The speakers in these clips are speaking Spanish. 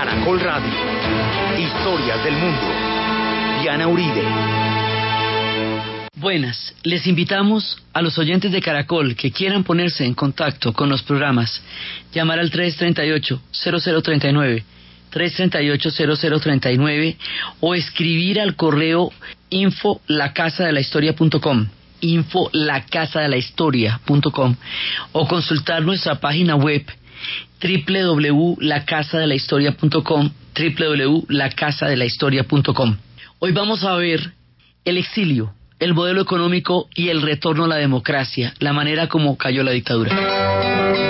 Caracol Radio. Historias del mundo. Diana Uribe. Buenas, les invitamos a los oyentes de Caracol que quieran ponerse en contacto con los programas, llamar al 338-0039, 338-0039 o escribir al correo info lacasadelahistoria.com info lacasadelahistoria.com o consultar nuestra página web www.lacasadelahistoria.com www.lacasadelahistoria.com Hoy vamos a ver el exilio, el modelo económico y el retorno a la democracia, la manera como cayó la dictadura.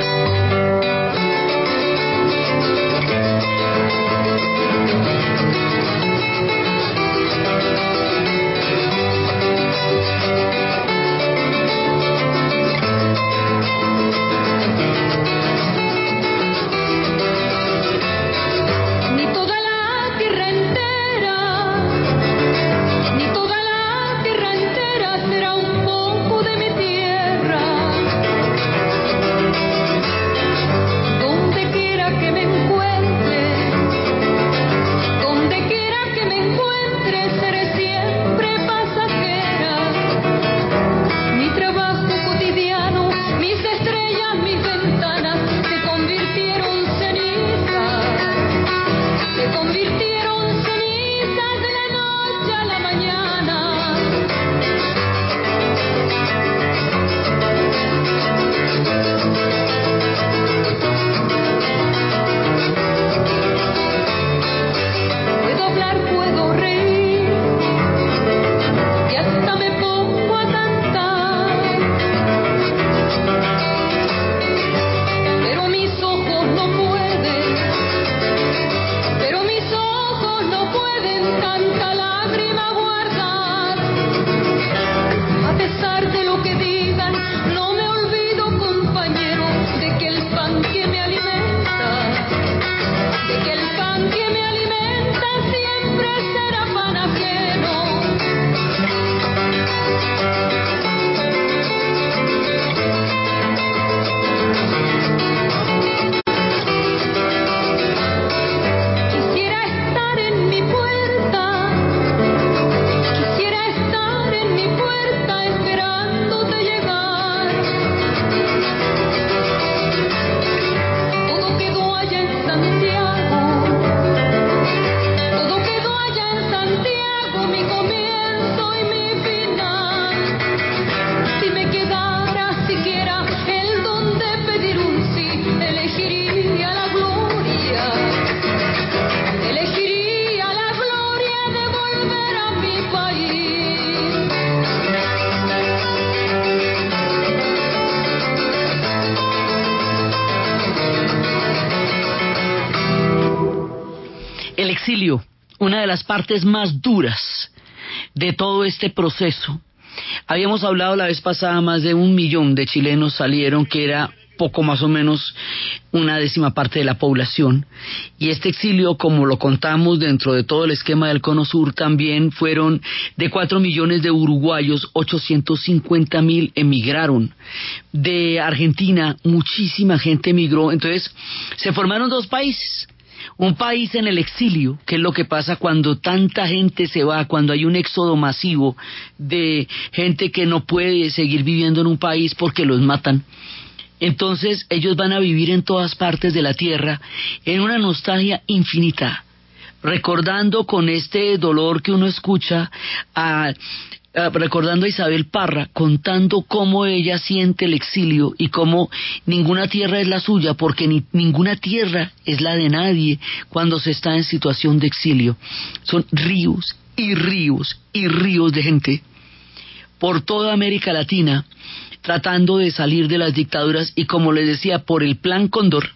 Partes más duras de todo este proceso. Habíamos hablado la vez pasada, más de un millón de chilenos salieron, que era poco más o menos una décima parte de la población. Y este exilio, como lo contamos dentro de todo el esquema del Cono Sur, también fueron de cuatro millones de uruguayos, 850 mil emigraron. De Argentina, muchísima gente emigró. Entonces, se formaron dos países un país en el exilio, que es lo que pasa cuando tanta gente se va, cuando hay un éxodo masivo de gente que no puede seguir viviendo en un país porque los matan. Entonces ellos van a vivir en todas partes de la tierra en una nostalgia infinita, recordando con este dolor que uno escucha a recordando a Isabel Parra, contando cómo ella siente el exilio y cómo ninguna tierra es la suya, porque ni, ninguna tierra es la de nadie cuando se está en situación de exilio. Son ríos y ríos y ríos de gente por toda América Latina tratando de salir de las dictaduras y como les decía, por el Plan Cóndor,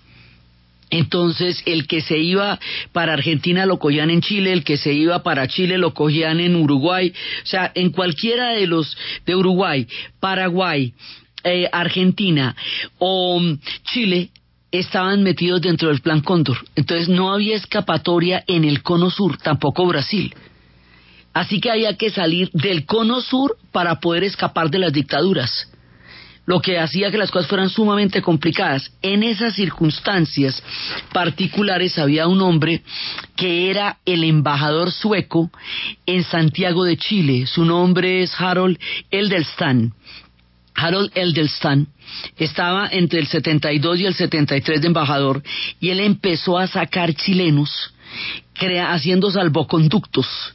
entonces, el que se iba para Argentina lo cogían en Chile, el que se iba para Chile lo cogían en Uruguay, o sea, en cualquiera de los de Uruguay, Paraguay, eh, Argentina o mm, Chile estaban metidos dentro del Plan Cóndor. Entonces, no había escapatoria en el Cono Sur, tampoco Brasil. Así que había que salir del Cono Sur para poder escapar de las dictaduras lo que hacía que las cosas fueran sumamente complicadas. En esas circunstancias particulares había un hombre que era el embajador sueco en Santiago de Chile. Su nombre es Harold Eldelstan. Harold Eldelstan estaba entre el 72 y el 73 de embajador y él empezó a sacar chilenos haciendo salvoconductos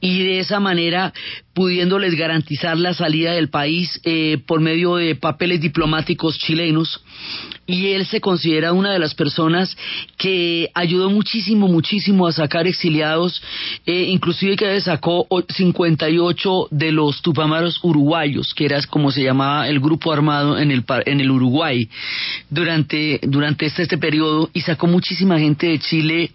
y de esa manera pudiéndoles garantizar la salida del país eh, por medio de papeles diplomáticos chilenos y él se considera una de las personas que ayudó muchísimo, muchísimo a sacar exiliados, eh, inclusive que sacó 58 de los tupamaros uruguayos, que era como se llamaba el grupo armado en el, en el Uruguay durante, durante este, este periodo y sacó muchísima gente de Chile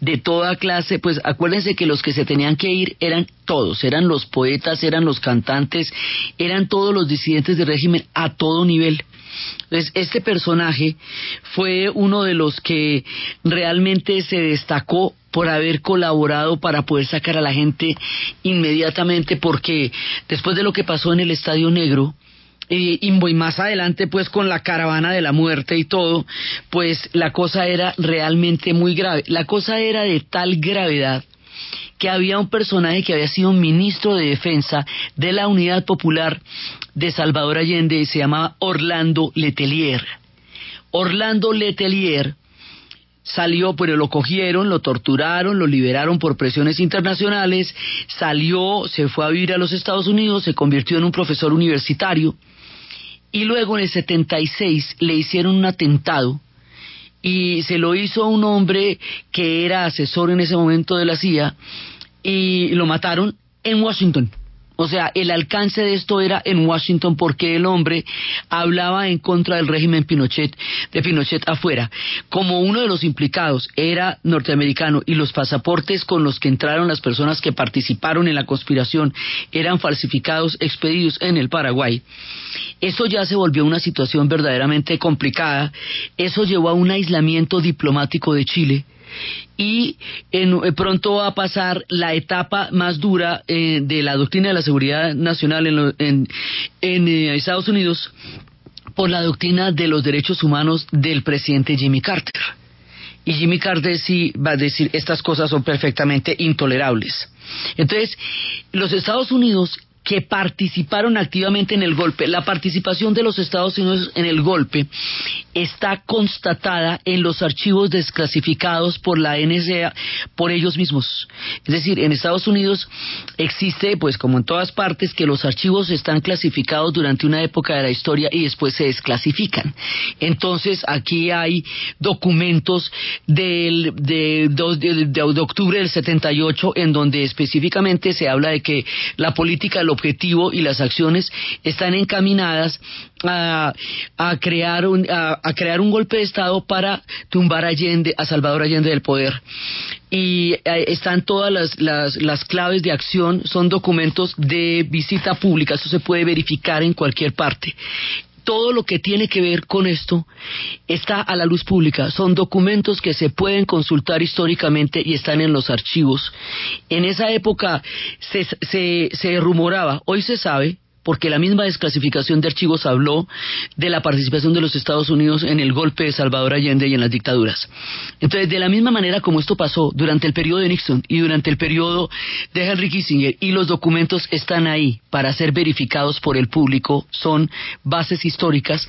de toda clase, pues acuérdense que los que se tenían que ir eran todos, eran los poetas, eran los cantantes, eran todos los disidentes del régimen a todo nivel. Entonces, este personaje fue uno de los que realmente se destacó por haber colaborado para poder sacar a la gente inmediatamente, porque después de lo que pasó en el Estadio Negro, y, y, más adelante pues con la caravana de la muerte y todo, pues la cosa era realmente muy grave. La cosa era de tal gravedad que había un personaje que había sido ministro de defensa de la Unidad Popular de Salvador Allende se llamaba Orlando Letelier. Orlando Letelier salió, pero lo cogieron, lo torturaron, lo liberaron por presiones internacionales, salió, se fue a vivir a los Estados Unidos, se convirtió en un profesor universitario y luego en el 76 le hicieron un atentado y se lo hizo a un hombre que era asesor en ese momento de la CIA y lo mataron en Washington. O sea, el alcance de esto era en Washington porque el hombre hablaba en contra del régimen Pinochet, de Pinochet afuera. Como uno de los implicados era norteamericano y los pasaportes con los que entraron las personas que participaron en la conspiración eran falsificados, expedidos en el Paraguay. Eso ya se volvió una situación verdaderamente complicada. Eso llevó a un aislamiento diplomático de Chile y eh, pronto va a pasar la etapa más dura eh, de la doctrina de la seguridad nacional en, en, eh, Estados Unidos por la doctrina de los derechos humanos del presidente Jimmy Carter. Y Jimmy Carter sí va a decir estas cosas son perfectamente intolerables. Entonces, los Estados Unidos que participaron activamente en el golpe. La participación de los Estados Unidos en el golpe está constatada en los archivos desclasificados por la NSA por ellos mismos. Es decir, en Estados Unidos existe, pues como en todas partes, que los archivos están clasificados durante una época de la historia y después se desclasifican. Entonces, aquí hay documentos del, de, de, de, octubre del 78 en donde específicamente se habla de que la política lo objetivo y las acciones están encaminadas a, crear, un, a, crear un golpe de Estado para tumbar a Allende, a Salvador Allende del poder. Y eh, están todas las, las, las, claves de acción, son documentos de visita pública, eso se puede verificar en cualquier parte todo lo que tiene que ver con esto está a la luz pública. Son documentos que se pueden consultar históricamente y están en los archivos. En esa época se, se, se rumoraba, hoy se sabe, porque la misma desclasificación de archivos habló de la participación de los Estados Unidos en el golpe de Salvador Allende y en las dictaduras. Entonces, de la misma manera como esto pasó durante el periodo de Nixon y durante el periodo de Henry Kissinger, y los documentos están ahí para ser verificados por el público, son bases históricas,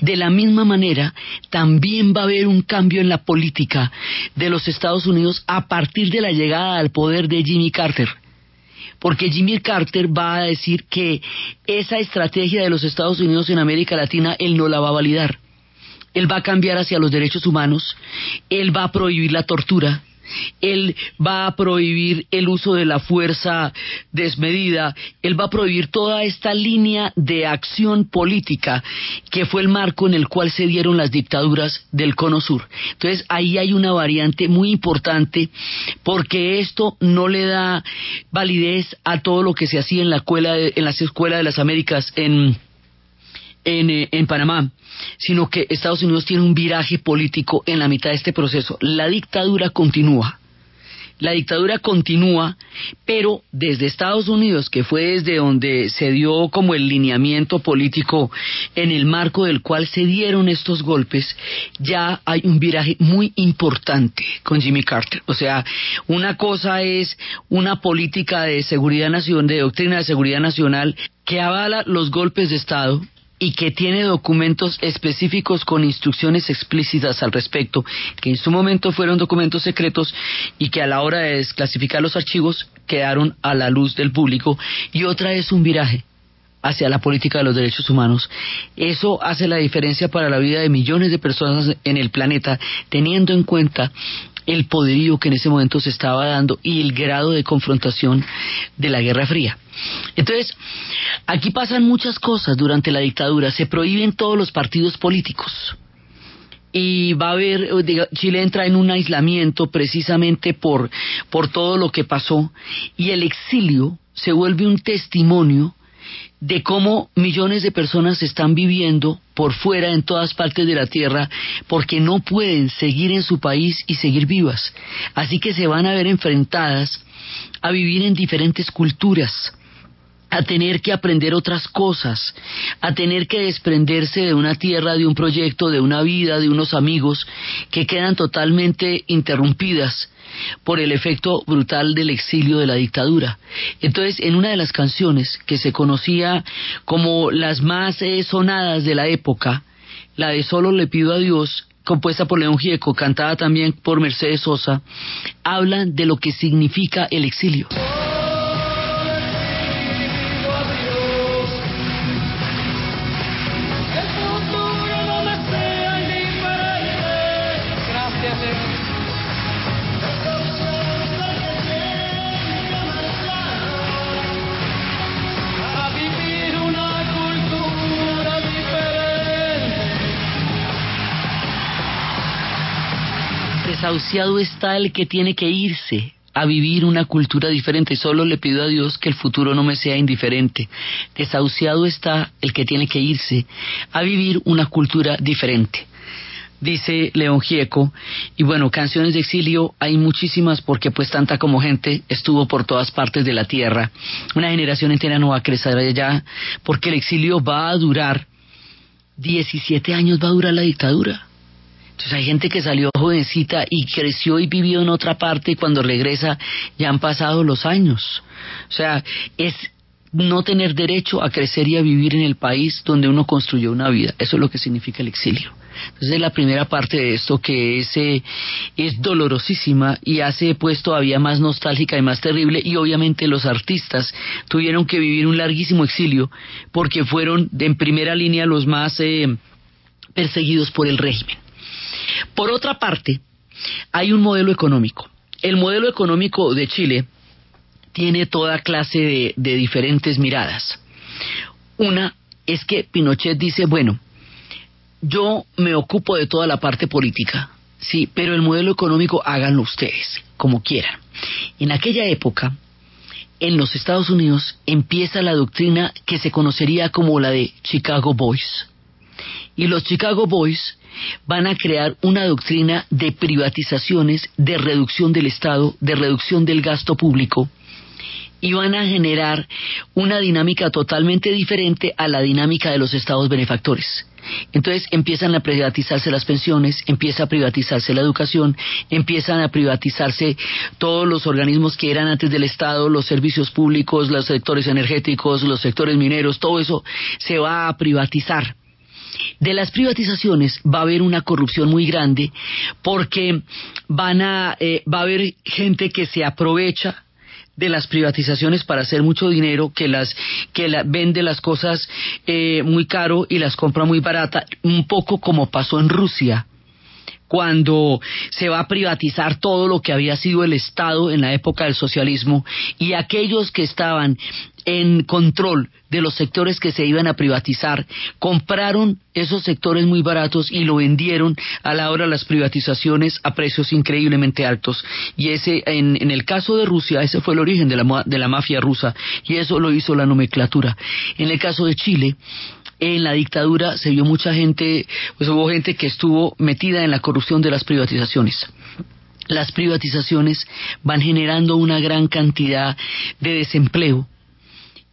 de la misma manera también va a haber un cambio en la política de los Estados Unidos a partir de la llegada al poder de Jimmy Carter porque Jimmy Carter va a decir que esa estrategia de los Estados Unidos en América Latina él no la va a validar. Él va a cambiar hacia los derechos humanos, él va a prohibir la tortura, él va a prohibir el uso de la fuerza desmedida, él va a prohibir toda esta línea de acción política que fue el marco en el cual se dieron las dictaduras del Cono Sur. Entonces ahí hay una variante muy importante porque esto no le da validez a todo lo que se hacía en la escuela de, en las escuelas de las Américas en en, eh, en Panamá, sino que Estados Unidos tiene un viraje político en la mitad de este proceso. La dictadura continúa. la dictadura continúa, pero desde Estados Unidos, que fue desde donde se dio como el lineamiento político en el marco del cual se dieron estos golpes, ya hay un viraje muy importante con Jimmy Carter. O sea, una cosa es una política de seguridad nacional, de doctrina de seguridad nacional que avala los golpes de Estado y que tiene documentos específicos con instrucciones explícitas al respecto, que en su momento fueron documentos secretos y que a la hora de desclasificar los archivos quedaron a la luz del público, y otra es un viraje hacia la política de los derechos humanos. Eso hace la diferencia para la vida de millones de personas en el planeta, teniendo en cuenta el poderío que en ese momento se estaba dando y el grado de confrontación de la Guerra Fría. Entonces, aquí pasan muchas cosas durante la dictadura. Se prohíben todos los partidos políticos. Y va a haber, Chile entra en un aislamiento precisamente por, por todo lo que pasó. Y el exilio se vuelve un testimonio de cómo millones de personas están viviendo por fuera en todas partes de la tierra porque no pueden seguir en su país y seguir vivas. Así que se van a ver enfrentadas a vivir en diferentes culturas, a tener que aprender otras cosas, a tener que desprenderse de una tierra, de un proyecto, de una vida, de unos amigos que quedan totalmente interrumpidas por el efecto brutal del exilio de la dictadura. Entonces, en una de las canciones que se conocía como las más eh, sonadas de la época, la de Solo le pido a Dios, compuesta por León Gieco, cantada también por Mercedes Sosa, hablan de lo que significa el exilio. Desahuciado está el que tiene que irse a vivir una cultura diferente. Solo le pido a Dios que el futuro no me sea indiferente. Desahuciado está el que tiene que irse a vivir una cultura diferente. Dice León Gieco, y bueno, canciones de exilio hay muchísimas porque pues tanta como gente estuvo por todas partes de la tierra. Una generación entera no va a crecer allá porque el exilio va a durar 17 años va a durar la dictadura. Entonces hay gente que salió jovencita y creció y vivió en otra parte y cuando regresa ya han pasado los años. O sea, es no tener derecho a crecer y a vivir en el país donde uno construyó una vida. Eso es lo que significa el exilio. Entonces es la primera parte de esto que es, eh, es dolorosísima y hace pues todavía más nostálgica y más terrible y obviamente los artistas tuvieron que vivir un larguísimo exilio porque fueron en primera línea los más eh, perseguidos por el régimen. Por otra parte, hay un modelo económico. El modelo económico de Chile tiene toda clase de, diferentes miradas. Una es que Pinochet dice, bueno, yo me ocupo de toda la parte política, sí, pero el modelo económico háganlo ustedes, como quieran. En aquella época, en los Estados Unidos empieza la doctrina que se conocería como la de Chicago Boys. Y los Chicago Boys van a crear una doctrina de privatizaciones, de reducción del Estado, de reducción del gasto público y van a generar una dinámica totalmente diferente a la dinámica de los estados benefactores. Entonces empiezan a privatizarse las pensiones, empieza a privatizarse la educación, empiezan a privatizarse todos los organismos que eran antes del Estado, los servicios públicos, los sectores energéticos, los sectores mineros, todo eso se va a privatizar de las privatizaciones va a haber una corrupción muy grande porque van a, eh, va a haber gente que se aprovecha de las privatizaciones para hacer mucho dinero, que las que la, vende las cosas eh, muy caro y las compra muy barata, un poco como pasó en Rusia cuando se va a privatizar todo lo que había sido el Estado en la época del socialismo y aquellos que estaban en control de los sectores que se iban a privatizar, compraron esos sectores muy baratos y lo vendieron a la hora de las privatizaciones a precios increíblemente altos. Y ese, en, en el caso de Rusia, ese fue el origen de la, de la mafia rusa y eso lo hizo la nomenclatura. En el caso de Chile, en la dictadura se vio mucha gente, pues hubo gente que estuvo metida en la corrupción de las privatizaciones. las privatizaciones van generando una gran cantidad de desempleo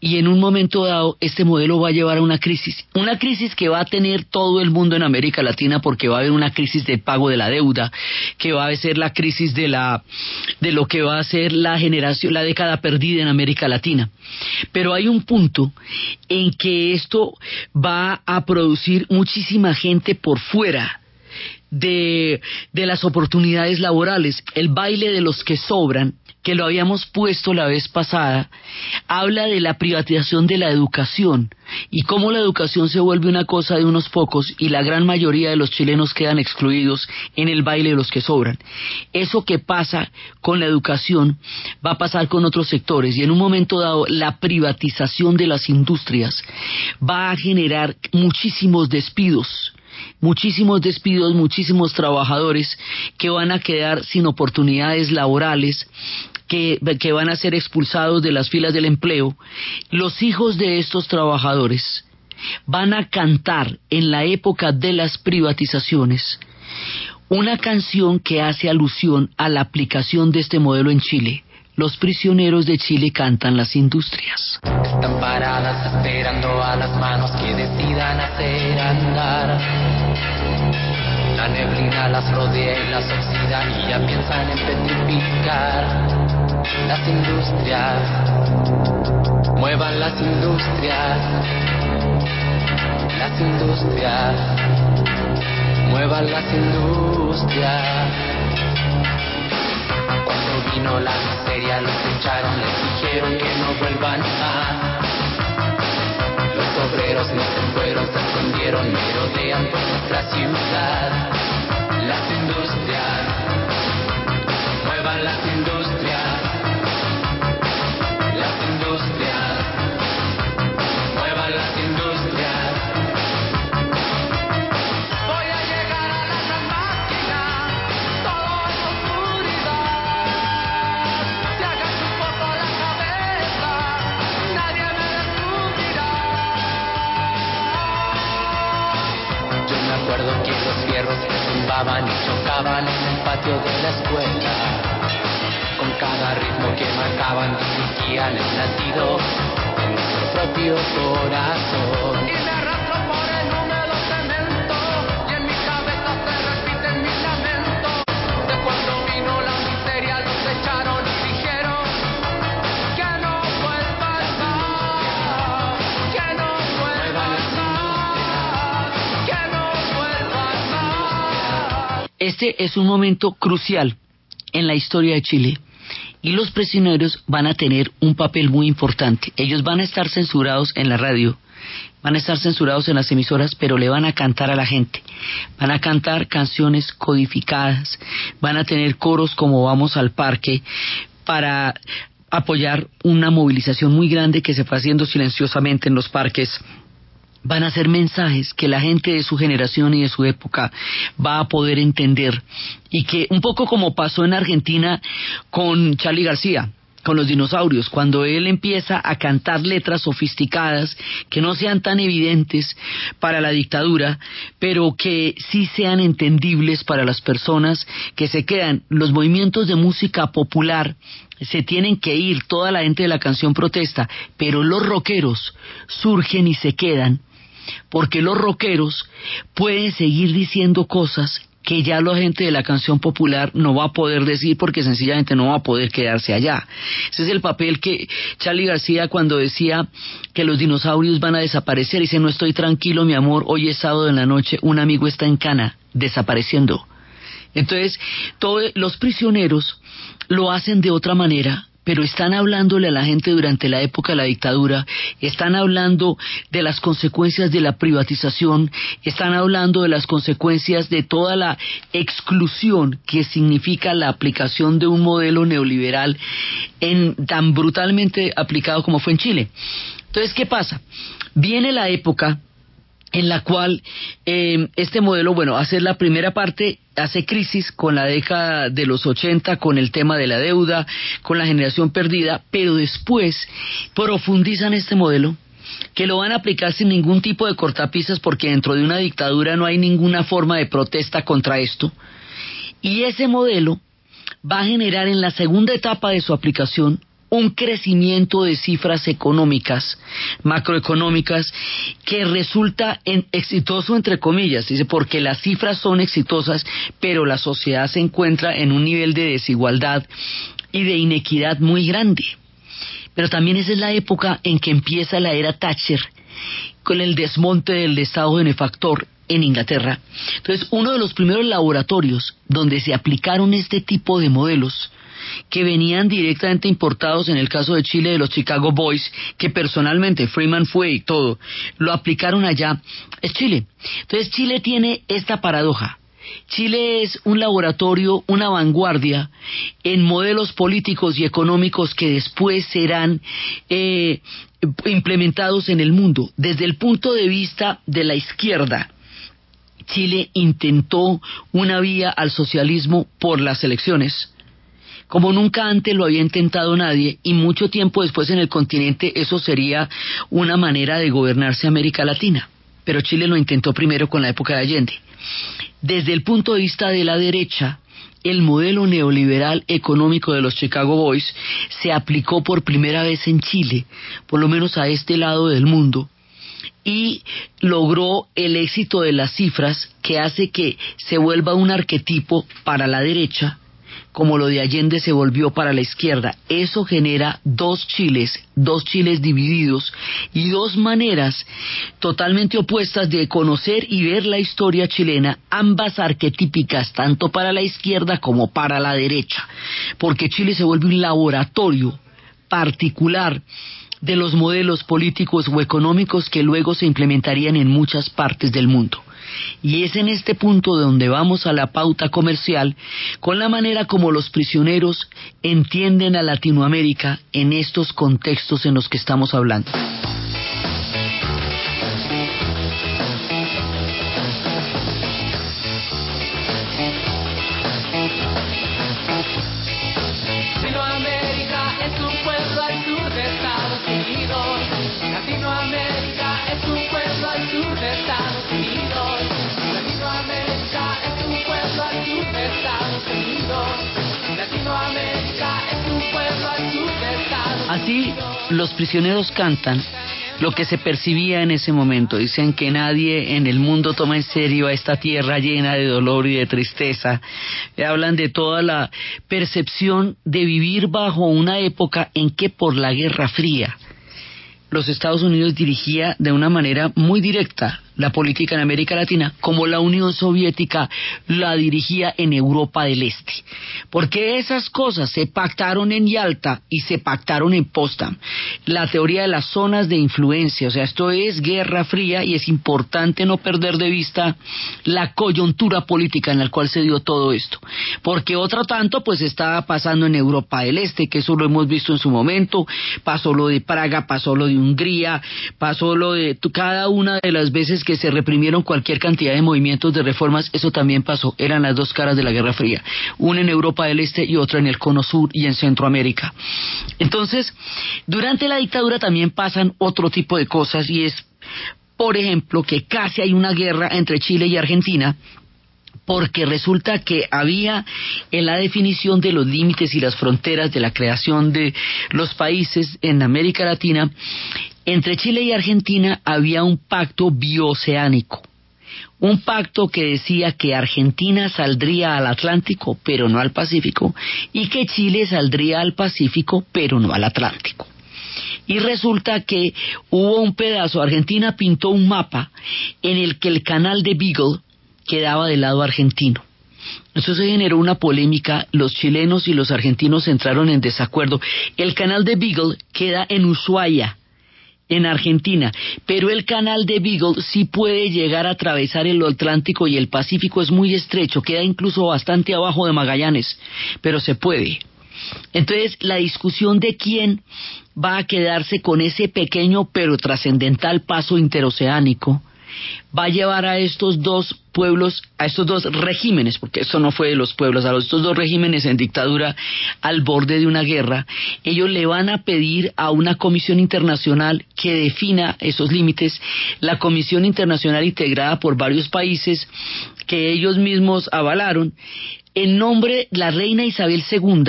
y en un momento dado este modelo va a llevar a una crisis, una crisis que va a tener todo el mundo en América Latina porque va a haber una crisis de pago de la deuda, que va a ser la crisis de la de lo que va a ser la generación, la década perdida en América Latina. Pero hay un punto en que esto va a producir muchísima gente por fuera de, de las oportunidades laborales, el baile de los que sobran que lo habíamos puesto la vez pasada, habla de la privatización de la educación y cómo la educación se vuelve una cosa de unos pocos y la gran mayoría de los chilenos quedan excluidos en el baile de los que sobran. Eso que pasa con la educación va a pasar con otros sectores y en un momento dado la privatización de las industrias va a generar muchísimos despidos muchísimos despidos, muchísimos trabajadores que van a quedar sin oportunidades laborales, que, van a ser expulsados de las filas del empleo, los hijos de estos trabajadores van a cantar en la época de las privatizaciones una canción que hace alusión a la aplicación de este modelo en Chile. Los prisioneros de Chile cantan las industrias. Están paradas esperando a las manos que decidan hacer andar. La neblina las rodea y las oxida y ya piensan en petrificar las industrias, muevan las industrias, las industrias, muevan las industrias. Cuando vino la miseria los echaron, les dijeron que no vuelvan más. Los obreros no se fueron, se escondieron, merodean por nuestra ciudad. Las industrias, Este es un momento crucial en la historia de Chile y los prisioneros van a tener un papel muy importante. Ellos van a estar censurados en la radio, van a estar censurados en las emisoras, pero le van a cantar a la gente. Van a cantar canciones codificadas, van a tener coros como Vamos al Parque para apoyar una movilización muy grande que se fue haciendo silenciosamente en los parques van a ser mensajes que la gente de su generación y de su época va a poder entender y que un poco como pasó en Argentina con Charlie García, con los dinosaurios, cuando él empieza a cantar letras sofisticadas que no sean tan evidentes para la dictadura, pero que sí sean entendibles para las personas que se quedan. Los movimientos de música popular se tienen que ir, toda la gente de la canción protesta, pero los rockeros surgen y se quedan porque los rockeros pueden seguir diciendo cosas que ya la gente de la canción popular no va a poder decir porque sencillamente no va a poder quedarse allá. Ese es el papel que Charlie García cuando decía que los dinosaurios van a desaparecer, dice no estoy tranquilo mi amor, hoy es sábado en la noche, un amigo está en cana, desapareciendo. Entonces, todos los prisioneros lo hacen de otra manera, pero están hablándole a la gente durante la época de la dictadura, están hablando de las consecuencias de la privatización, están hablando de las consecuencias de toda la exclusión que significa la aplicación de un modelo neoliberal en, tan brutalmente aplicado como fue en Chile. Entonces, ¿qué pasa? Viene la época en la cual eh, este modelo, bueno, hace la primera parte, hace crisis con la década de los 80, con el tema de la deuda, con la generación perdida, pero después profundizan este modelo que lo van a aplicar sin ningún tipo de cortapisas porque dentro de una dictadura no hay ninguna forma de protesta contra esto. Y ese modelo va a generar en la segunda etapa de su aplicación un crecimiento de cifras económicas, macroeconómicas, que resulta en exitoso entre comillas, dice, porque las cifras son exitosas, pero la sociedad se encuentra en un nivel de desigualdad y de inequidad muy grande. Pero también esa es la época en que empieza la era Thatcher, con el desmonte del Estado benefactor en Inglaterra. Entonces, uno de los primeros laboratorios donde se aplicaron este tipo de modelos que venían directamente importados en el caso de Chile de los Chicago Boys, que personalmente Freeman fue y todo, lo aplicaron allá, es Chile. Entonces Chile tiene esta paradoja. Chile es un laboratorio, una vanguardia en modelos políticos y económicos que después serán eh, implementados en el mundo. Desde el punto de vista de la izquierda, Chile intentó una vía al socialismo por las elecciones como nunca antes lo había intentado nadie y mucho tiempo después en el continente eso sería una manera de gobernarse América Latina. Pero Chile lo intentó primero con la época de Allende. Desde el punto de vista de la derecha, el modelo neoliberal económico de los Chicago Boys se aplicó por primera vez en Chile, por lo menos a este lado del mundo, y logró el éxito de las cifras que hace que se vuelva un arquetipo para la derecha como lo de Allende se volvió para la izquierda. Eso genera dos Chiles, dos Chiles divididos y dos maneras totalmente opuestas de conocer y ver la historia chilena, ambas arquetípicas tanto para la izquierda como para la derecha, porque Chile se vuelve un laboratorio particular de los modelos políticos o económicos que luego se implementarían en muchas partes del mundo. Y es en este punto donde vamos a la pauta comercial con la manera como los prisioneros entienden a Latinoamérica en estos contextos en los que estamos hablando. Así los prisioneros cantan lo que se percibía en ese momento. Dicen que nadie en el mundo toma en serio a esta tierra llena de dolor y de tristeza. Hablan de toda la percepción de vivir bajo una época en que por la Guerra Fría los Estados Unidos dirigía de una manera muy directa la política en América Latina, como la Unión Soviética la dirigía en Europa del Este. Porque esas cosas se pactaron en Yalta y se pactaron en Potsdam. La teoría de las zonas de influencia, o sea, esto es guerra fría y es importante no perder de vista la coyuntura política en la cual se dio todo esto. Porque otro tanto, pues estaba pasando en Europa del Este, que eso lo hemos visto en su momento, pasó lo de Praga, pasó lo de Hungría, pasó lo de cada una de las veces que se reprimieron cualquier cantidad de movimientos de reformas, eso también pasó. Eran las dos caras de la Guerra Fría, una en Europa del Este y otra en el Cono Sur y en Centroamérica. Entonces, durante la dictadura también pasan otro tipo de cosas y es, por ejemplo, que casi hay una guerra entre Chile y Argentina porque resulta que había en la definición de los límites y las fronteras de la creación de los países en América Latina entre Chile y Argentina había un pacto bioceánico, un pacto que decía que Argentina saldría al Atlántico pero no al Pacífico y que Chile saldría al Pacífico pero no al Atlántico. Y resulta que hubo un pedazo, Argentina pintó un mapa en el que el canal de Beagle quedaba del lado argentino. Eso se generó una polémica, los chilenos y los argentinos entraron en desacuerdo. El canal de Beagle queda en Ushuaia, en Argentina, pero el canal de Beagle sí puede llegar a atravesar el Atlántico y el Pacífico es muy estrecho, queda incluso bastante abajo de Magallanes, pero se puede. Entonces, la discusión de quién va a quedarse con ese pequeño pero trascendental paso interoceánico va a llevar a estos dos pueblos, a estos dos regímenes, porque eso no fue de los pueblos, a estos dos regímenes en dictadura al borde de una guerra, ellos le van a pedir a una comisión internacional que defina esos límites, la comisión internacional integrada por varios países que ellos mismos avalaron, en nombre, la reina Isabel II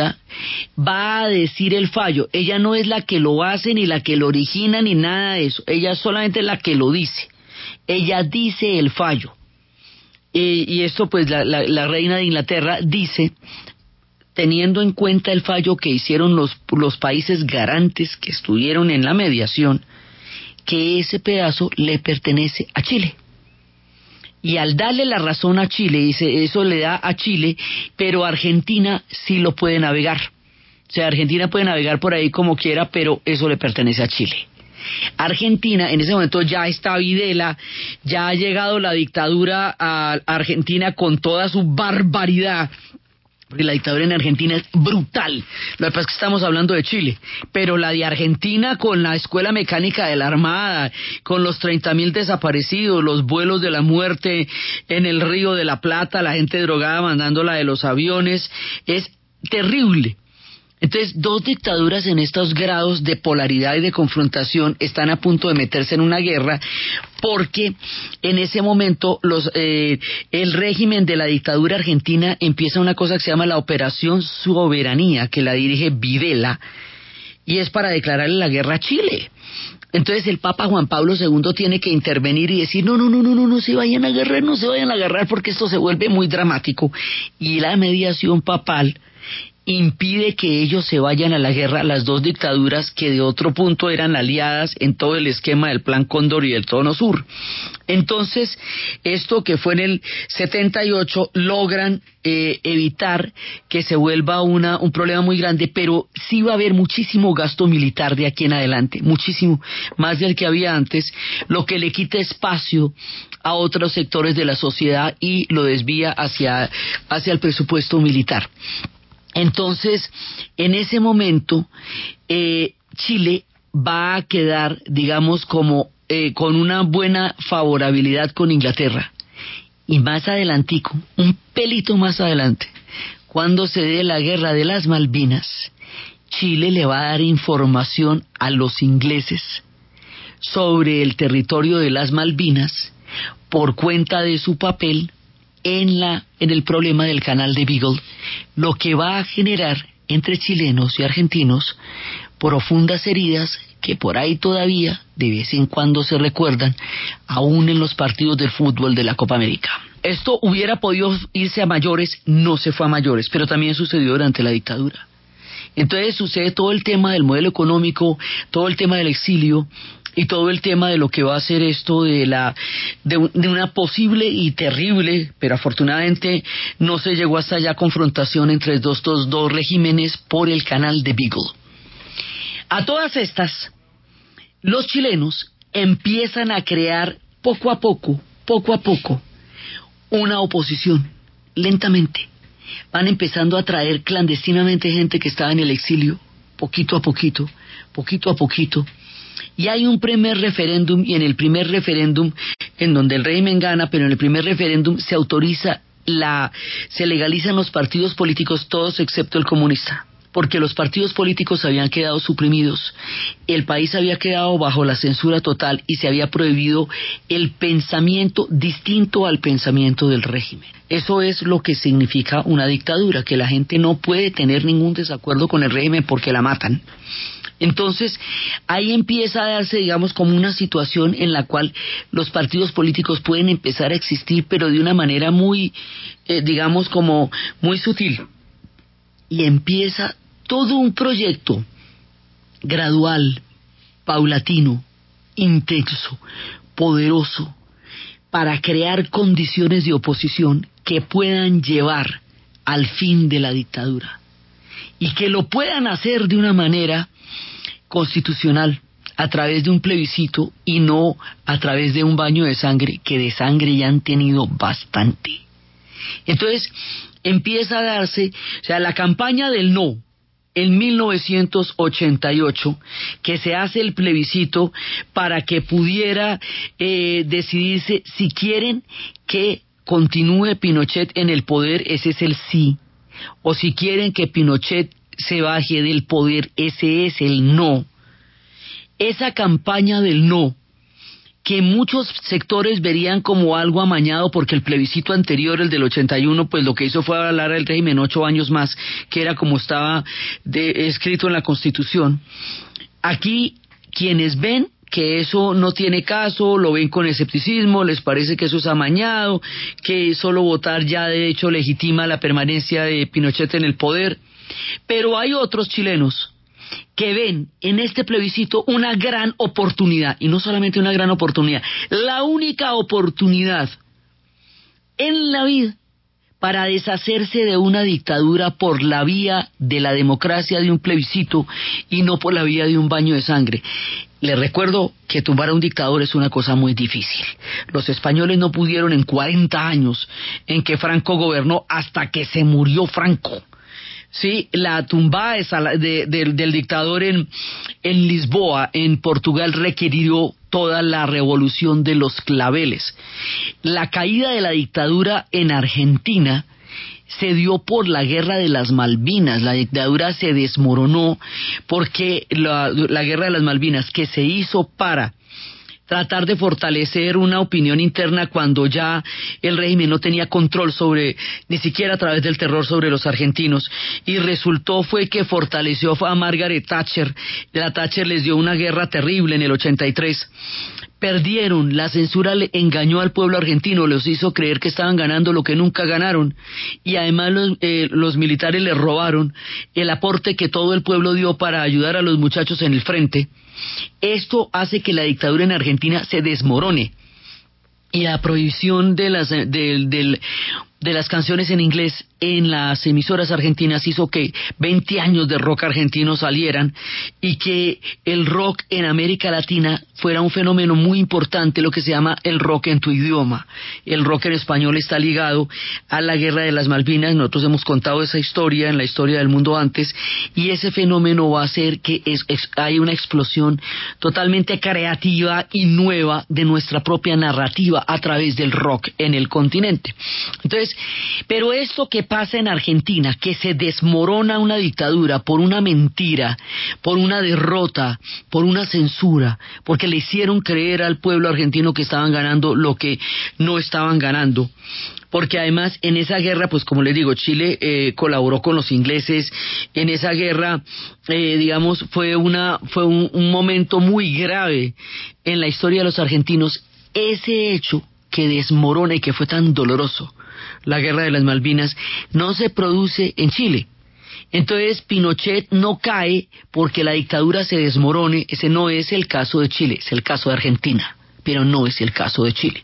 va a decir el fallo. Ella no es la que lo hace, ni la que lo origina, ni nada de eso. Ella solamente es la que lo dice. Ella dice el fallo. y esto, pues, la, la reina de Inglaterra dice, teniendo en cuenta el fallo que hicieron los, los países garantes que estuvieron en la mediación, que ese pedazo le pertenece a Chile y al darle la razón a Chile, dice, eso le da a Chile, pero Argentina sí lo puede navegar. O sea, Argentina puede navegar por ahí como quiera, pero eso le pertenece a Chile. Argentina, en ese momento ya está Videla, ya ha llegado la dictadura a Argentina con toda su barbaridad, porque la dictadura en Argentina es brutal. Lo que pasa es que estamos hablando de Chile, pero la de Argentina con la escuela mecánica de la Armada, con los 30.000 desaparecidos, los vuelos de la muerte en el río de la Plata, la gente drogada mandándola de los aviones, es terrible. Entonces, dos dictaduras en estos grados de polaridad y de confrontación están a punto de meterse en una guerra porque en ese momento los, eh, el régimen de la dictadura argentina empieza una cosa que se llama la Operación Soberanía, que la dirige Videla, y es para declararle la guerra a Chile. Entonces el Papa Juan Pablo II tiene que intervenir y decir, no, no, no, no, no, no se vayan a agarrar, no se vayan a agarrar porque esto se vuelve muy dramático. Y la mediación papal impide que ellos se vayan a la guerra, las dos dictaduras que de otro punto eran aliadas en todo el esquema del Plan Cóndor y del Tono Sur. Entonces, esto que fue en el 78 logran eh, evitar que se vuelva una, un problema muy grande, pero sí va a haber muchísimo gasto militar de aquí en adelante, muchísimo, más del que había antes, lo que le quita espacio a otros sectores de la sociedad y lo desvía hacia, hacia el presupuesto militar. Entonces, en ese momento, eh, Chile va a quedar, digamos, como eh, con una buena favorabilidad con Inglaterra. Y más adelantico, un pelito más adelante, cuando se dé la guerra de las Malvinas, Chile le va a dar información a los ingleses sobre el territorio de las Malvinas por cuenta de su papel en, la, en el problema del canal de Beagle, lo que va a generar entre chilenos y argentinos profundas heridas que por ahí todavía de vez en cuando se recuerdan, aún en los partidos del fútbol de la Copa América. Esto hubiera podido irse a mayores, no se fue a mayores, pero también sucedió durante la dictadura. Entonces sucede todo el tema del modelo económico, todo el tema del exilio, y todo el tema de lo que va a ser esto de la de, una posible y terrible, pero afortunadamente no se llegó hasta allá confrontación entre estos dos, dos regímenes por el canal de Beagle. A todas estas, los chilenos empiezan a crear poco a poco, poco a poco, una oposición, lentamente. Van empezando a traer clandestinamente gente que estaba en el exilio, poquito a poquito, poquito a poquito, y hay un primer referéndum y en el primer referéndum en donde el régimen gana, pero en el primer referéndum se autoriza la se legalizan los partidos políticos todos excepto el comunista porque los partidos políticos habían quedado suprimidos, el país había quedado bajo la censura total y se había prohibido el pensamiento distinto al pensamiento del régimen. Eso es lo que significa una dictadura, que la gente no puede tener ningún desacuerdo con el régimen porque la matan. Entonces, ahí empieza a darse, digamos, como una situación en la cual los partidos políticos pueden empezar a existir, pero de una manera muy, eh, digamos, como muy sutil. Y empieza todo un proyecto gradual, paulatino, intenso, poderoso, para crear condiciones de oposición que puedan llevar al fin de la dictadura y que lo puedan hacer de una manera constitucional a través de un plebiscito y no a través de un baño de sangre, que de sangre ya han tenido bastante. Entonces empieza a darse, o sea, la campaña del no en 1988, que se hace el plebiscito para que pudiera eh, decidirse si quieren que continúe Pinochet en el poder, ese es el sí, o si quieren que Pinochet se baje del poder, ese es el no. Esa campaña del no que muchos sectores verían como algo amañado porque el plebiscito anterior, el del 81, pues lo que hizo fue hablar del régimen ocho años más, que era como estaba escrito en la Constitución. Aquí quienes ven que eso no tiene caso, lo ven con escepticismo, les parece que eso es amañado, que solo votar ya de hecho legitima la permanencia de Pinochet en el poder. Pero hay otros chilenos que ven en este plebiscito una gran oportunidad, y no solamente una gran oportunidad, la única oportunidad en la vida para deshacerse de una dictadura por la vía de la democracia de un plebiscito y no por la vía de un baño de sangre. Les recuerdo que tumbar a un dictador es una cosa muy difícil. Los españoles no pudieron en 40 años en que Franco gobernó hasta que se murió Franco. Sí, la tumba del dictador en, en Lisboa, en Portugal, requirió toda la revolución de los claveles. La caída de la dictadura en Argentina se dio por la guerra de las Malvinas. La dictadura se desmoronó porque la guerra de las Malvinas que se hizo para tratar de fortalecer una opinión interna cuando ya el régimen no tenía control sobre, ni siquiera a través del terror sobre los argentinos. Y resultó fue que fortaleció a Margaret Thatcher. La Thatcher les dio una guerra terrible en el 83 perdieron, la censura le engañó al pueblo argentino, los hizo creer que estaban ganando lo que nunca ganaron y además los, eh, los, militares les robaron el aporte que todo el pueblo dio para ayudar a los muchachos en el frente. Esto hace que la dictadura en Argentina se desmorone. Y la prohibición de las, de las canciones en inglés en las emisoras argentinas hizo que 20 años de rock argentino salieran y que el rock en América Latina fuera un fenómeno muy importante, lo que se llama el rock en tu idioma. El rock en español está ligado a la guerra de las Malvinas, nosotros hemos contado esa historia en la historia del mundo antes, y ese fenómeno va a hacer que hay una explosión totalmente creativa y nueva de nuestra propia narrativa a través del rock en el continente. Entonces, pero esto que pasa en Argentina, que se desmorona una dictadura por una mentira, por una derrota, por una censura, porque le hicieron creer al pueblo argentino que estaban ganando lo que no estaban ganando. Porque además en esa guerra, pues como les digo, Chile eh, colaboró con los ingleses. En esa guerra, eh, digamos, fue una fue un, un momento muy grave en la historia de los argentinos. Ese hecho que desmorona y que fue tan doloroso la guerra de las Malvinas, no se produce en Chile. Entonces Pinochet no cae porque la dictadura se desmorone, ese no es el caso de Chile, es el caso de Argentina pero no es el caso de Chile.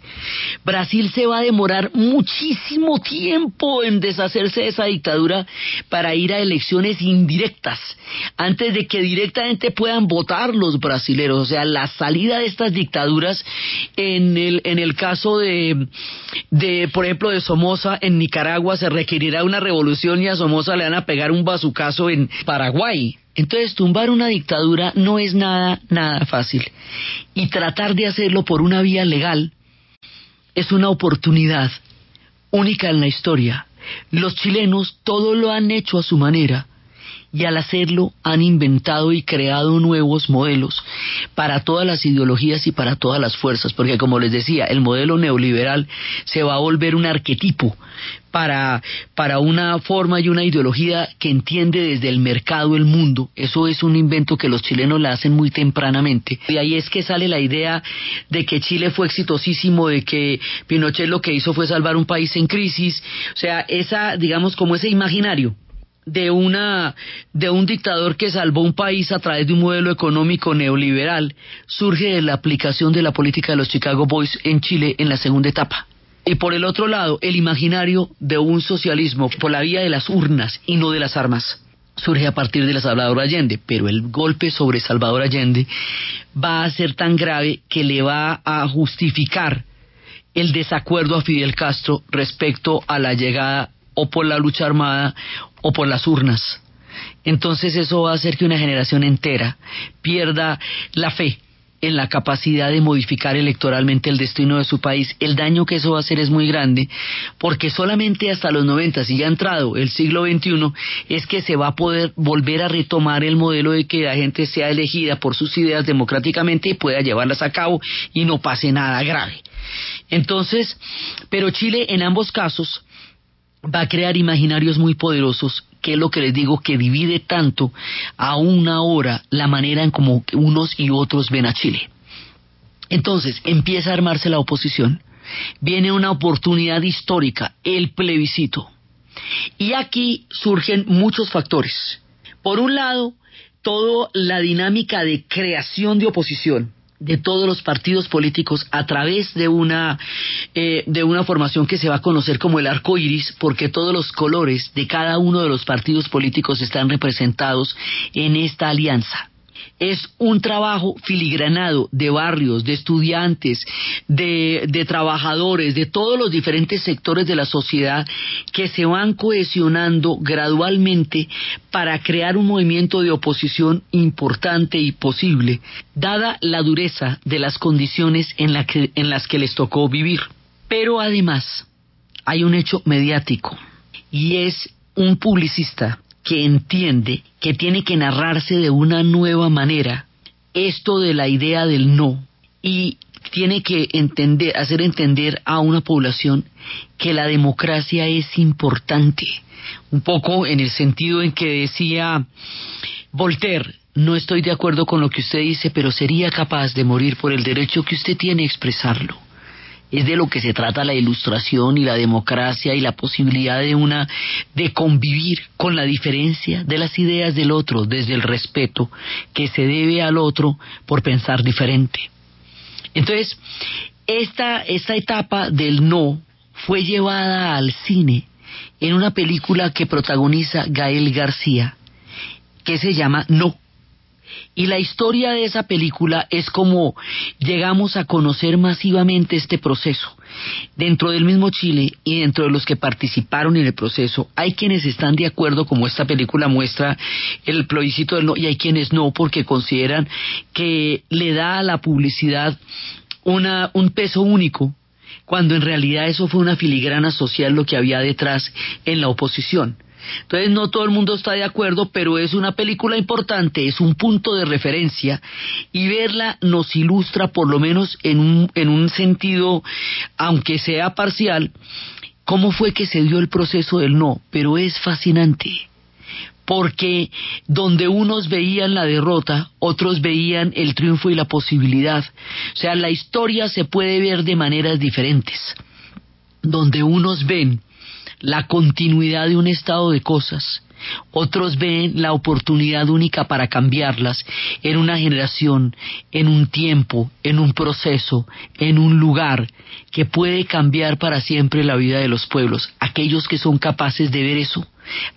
Brasil se va a demorar muchísimo tiempo en deshacerse de esa dictadura para ir a elecciones indirectas, antes de que directamente puedan votar los brasileros. O sea, la salida de estas dictaduras, en el, en el caso de, de, por ejemplo, de Somoza en Nicaragua, se requerirá una revolución y a Somoza le van a pegar un bazucazo en Paraguay. Entonces, tumbar una dictadura no es nada, nada fácil. Y tratar de hacerlo por una vía legal es una oportunidad única en la historia. Los chilenos todo lo han hecho a su manera y al hacerlo han inventado y creado nuevos modelos para todas las ideologías y para todas las fuerzas, porque como les decía, el modelo neoliberal se va a volver un arquetipo para, para una forma y una ideología que entiende desde el mercado el mundo. Eso es un invento que los chilenos la hacen muy tempranamente. Y ahí es que sale la idea de que Chile fue exitosísimo, de que Pinochet lo que hizo fue salvar un país en crisis. O sea, esa, digamos, como ese imaginario de una de un dictador que salvó un país a través de un modelo económico neoliberal surge de la aplicación de la política de los Chicago Boys en Chile en la segunda etapa. Y por el otro lado, el imaginario de un socialismo por la vía de las urnas y no de las armas surge a partir de la Salvador Allende, pero el golpe sobre Salvador Allende va a ser tan grave que le va a justificar el desacuerdo a Fidel Castro respecto a la llegada o por la lucha armada o por las urnas. Entonces eso va a hacer que una generación entera pierda la fe en la capacidad de modificar electoralmente el destino de su país. El daño que eso va a hacer es muy grande, porque solamente hasta los 90, si ya ha entrado el siglo XXI, es que se va a poder volver a retomar el modelo de que la gente sea elegida por sus ideas democráticamente y pueda llevarlas a cabo y no pase nada grave. Entonces, pero Chile en ambos casos va a crear imaginarios muy poderosos, que es lo que les digo, que divide tanto a una hora la manera en como unos y otros ven a Chile. Entonces empieza a armarse la oposición, viene una oportunidad histórica, el plebiscito. Y aquí surgen muchos factores. Por un lado, toda la dinámica de creación de oposición, de todos los partidos políticos a través de una eh, de una formación que se va a conocer como el arco iris, porque todos los colores de cada uno de los partidos políticos están representados en esta alianza es un trabajo filigranado de barrios, de estudiantes, de, trabajadores, de todos los diferentes sectores de la sociedad que se van cohesionando gradualmente para crear un movimiento de oposición importante y posible, dada la dureza de las condiciones en, las que les tocó vivir. Pero además hay un hecho mediático y es un publicista que entiende que tiene que narrarse de una nueva manera esto de la idea del no y tiene que entender, hacer entender a una población que la democracia es importante, un poco en el sentido en que decía Voltaire, no estoy de acuerdo con lo que usted dice, pero sería capaz de morir por el derecho que usted tiene a expresarlo es de lo que se trata la ilustración y la democracia y la posibilidad de una de convivir con la diferencia de las ideas del otro desde el respeto que se debe al otro por pensar diferente. Entonces, esta, esta etapa del no fue llevada al cine en una película que protagoniza Gael García, que se llama No y la historia de esa película es como llegamos a conocer masivamente este proceso. Dentro del mismo Chile y dentro de los que participaron en el proceso, hay quienes están de acuerdo, como esta película muestra el plebiscito del no, y hay quienes no, porque consideran que le da a la publicidad una, un peso único cuando en realidad eso fue una filigrana social lo que había detrás en la oposición. Entonces no todo el mundo está de acuerdo, pero es una película importante, es un punto de referencia y verla nos ilustra por lo menos en un, en un sentido, aunque sea parcial, cómo fue que se dio el proceso del no, pero es fascinante porque donde unos veían la derrota, otros veían el triunfo y la posibilidad. O sea, la historia se puede ver de maneras diferentes. Donde unos ven la continuidad de un estado de cosas. Otros ven la oportunidad única para cambiarlas en una generación, en un tiempo, en un proceso, en un lugar que puede cambiar para siempre la vida de los pueblos. Aquellos que son capaces de ver eso,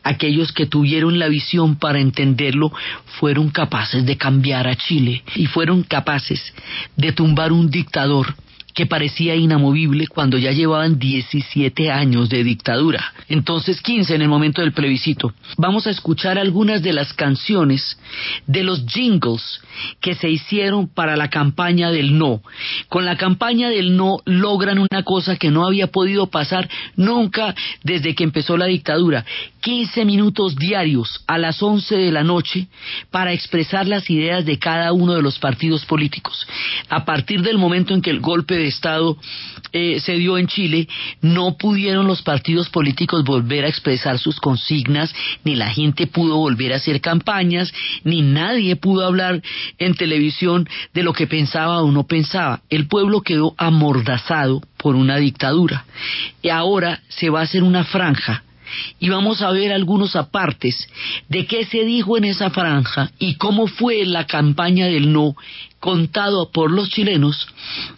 aquellos que tuvieron la visión para entenderlo, fueron capaces de cambiar a Chile y fueron capaces de tumbar un dictador que parecía inamovible cuando ya llevaban 17 años de dictadura. Entonces 15 en el momento del plebiscito. Vamos a escuchar algunas de las canciones de los jingles que se hicieron para la campaña del no. Con la campaña del no logran una cosa que no había podido pasar nunca desde que empezó la dictadura. 15 minutos diarios a las 11 de la noche para expresar las ideas de cada uno de los partidos políticos. A partir del momento en que el golpe de Estado eh, se dio en Chile, no pudieron los partidos políticos volver a expresar sus consignas, ni la gente pudo volver a hacer campañas, ni nadie pudo hablar en televisión de lo que pensaba o no pensaba. El pueblo quedó amordazado por una dictadura. Y ahora se va a hacer una franja y vamos a ver algunos apartes de qué se dijo en esa franja y cómo fue la campaña del no contado por los chilenos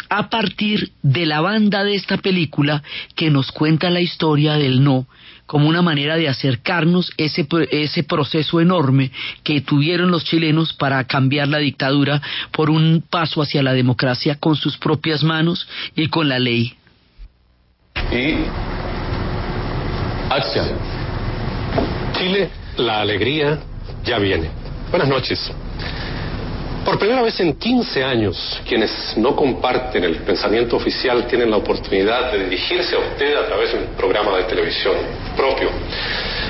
a partir de la banda de esta película que nos cuenta la historia del no como una manera de acercarnos ese, ese proceso enorme que tuvieron los chilenos para cambiar la dictadura por un paso hacia la democracia con sus propias manos y con la ley. Acción. Chile, la alegría ya viene. Buenas noches. Por primera vez en 15 años, quienes no comparten el pensamiento oficial tienen la oportunidad de dirigirse a usted a través de un programa de televisión propio.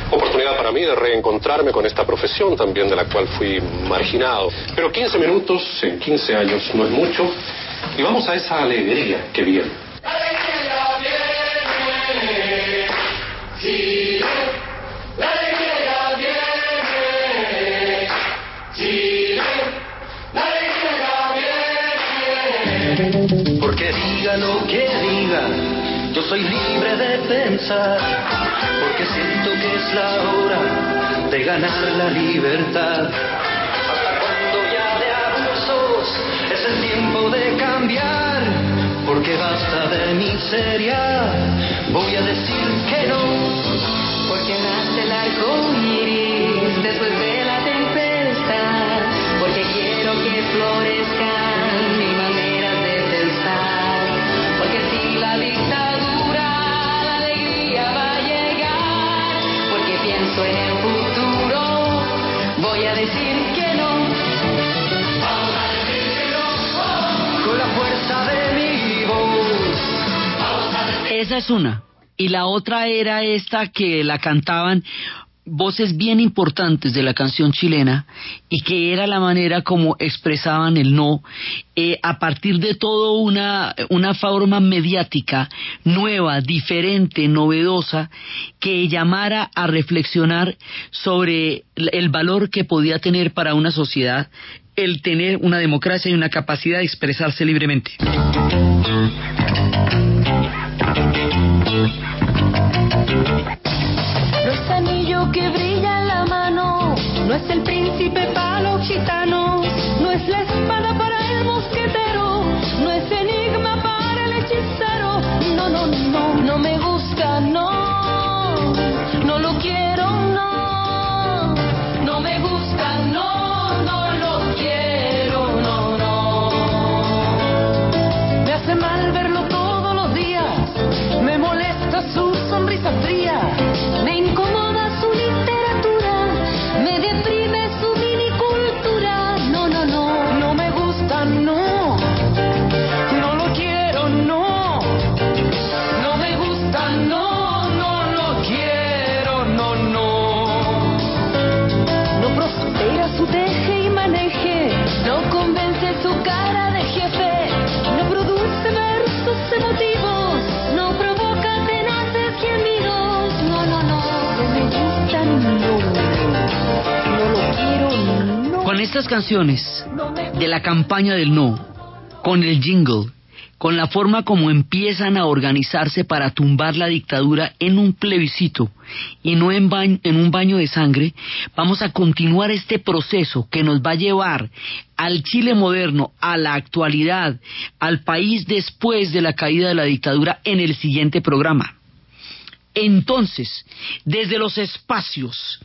Oportunidad para mí de reencontrarme con esta profesión también de la cual fui marginado. Pero 15 minutos en 15 años no es mucho y vamos a esa alegría que viene. Porque diga lo que diga, yo soy libre de pensar, porque siento que es la hora de ganar la libertad. Hasta cuando ya de abusos es el tiempo de cambiar, porque basta de miseria, voy a decir que no. Porque nace el arco iris después de la tempestad. Porque quiero que florezcan Esa es una. Y la otra era esta que la cantaban voces bien importantes de la canción chilena y que era la manera como expresaban el no eh, a partir de todo una, una forma mediática nueva, diferente, novedosa que llamara a reflexionar sobre el valor que podía tener para una sociedad el tener una democracia y una capacidad de expresarse libremente. No es el príncipe para los gitanos, no es la espada para el mosquetero, no es enigma para el hechicero. No, no, no, no me gusta, no, estas canciones de la campaña del no, con el jingle, con la forma como empiezan a organizarse para tumbar la dictadura en un plebiscito y no en, en un baño de sangre, vamos a continuar este proceso que nos va a llevar al Chile moderno, a la actualidad, al país después de la caída de la dictadura en el siguiente programa. Entonces, desde los espacios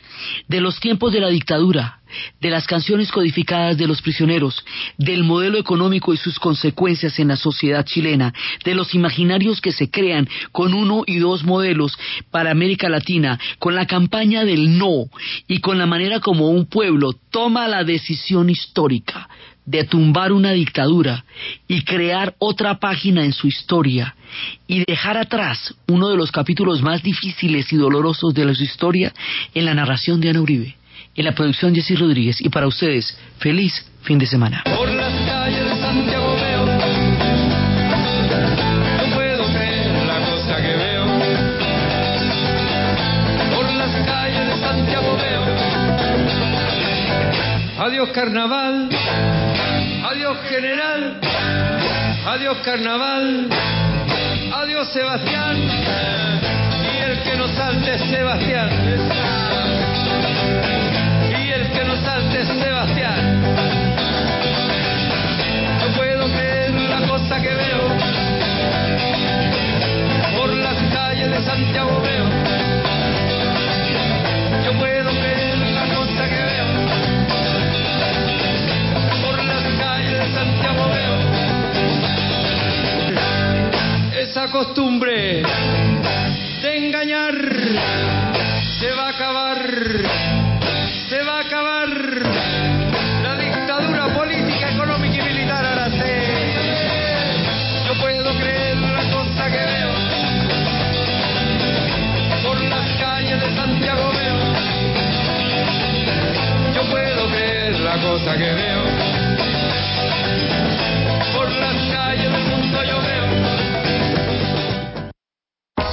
de los tiempos de la dictadura, de las canciones codificadas de los prisioneros, del modelo económico y sus consecuencias en la sociedad chilena, de los imaginarios que se crean con uno y dos modelos para América Latina, con la campaña del no y con la manera como un pueblo toma la decisión histórica de tumbar una dictadura y crear otra página en su historia y dejar atrás uno de los capítulos más difíciles y dolorosos de su historia en la narración de Ana Uribe, en la producción Jessy Rodríguez y para ustedes, feliz fin de semana. Por las calles de Santiago veo, no puedo creer la cosa que veo. Por las calles de Santiago veo. Adiós carnaval, adiós general, adiós carnaval, Sebastián. Y el que no salte es Sebastián. Y el que no salte es Sebastián. No puedo creer la cosa que veo. Por las calles de Santiago costumbre de engañar se va a acabar, se va a acabar la dictadura política, económica y militar ahora sé. Yo puedo creer la cosa que veo por las calles de Santiago veo. Yo puedo creer la cosa que veo.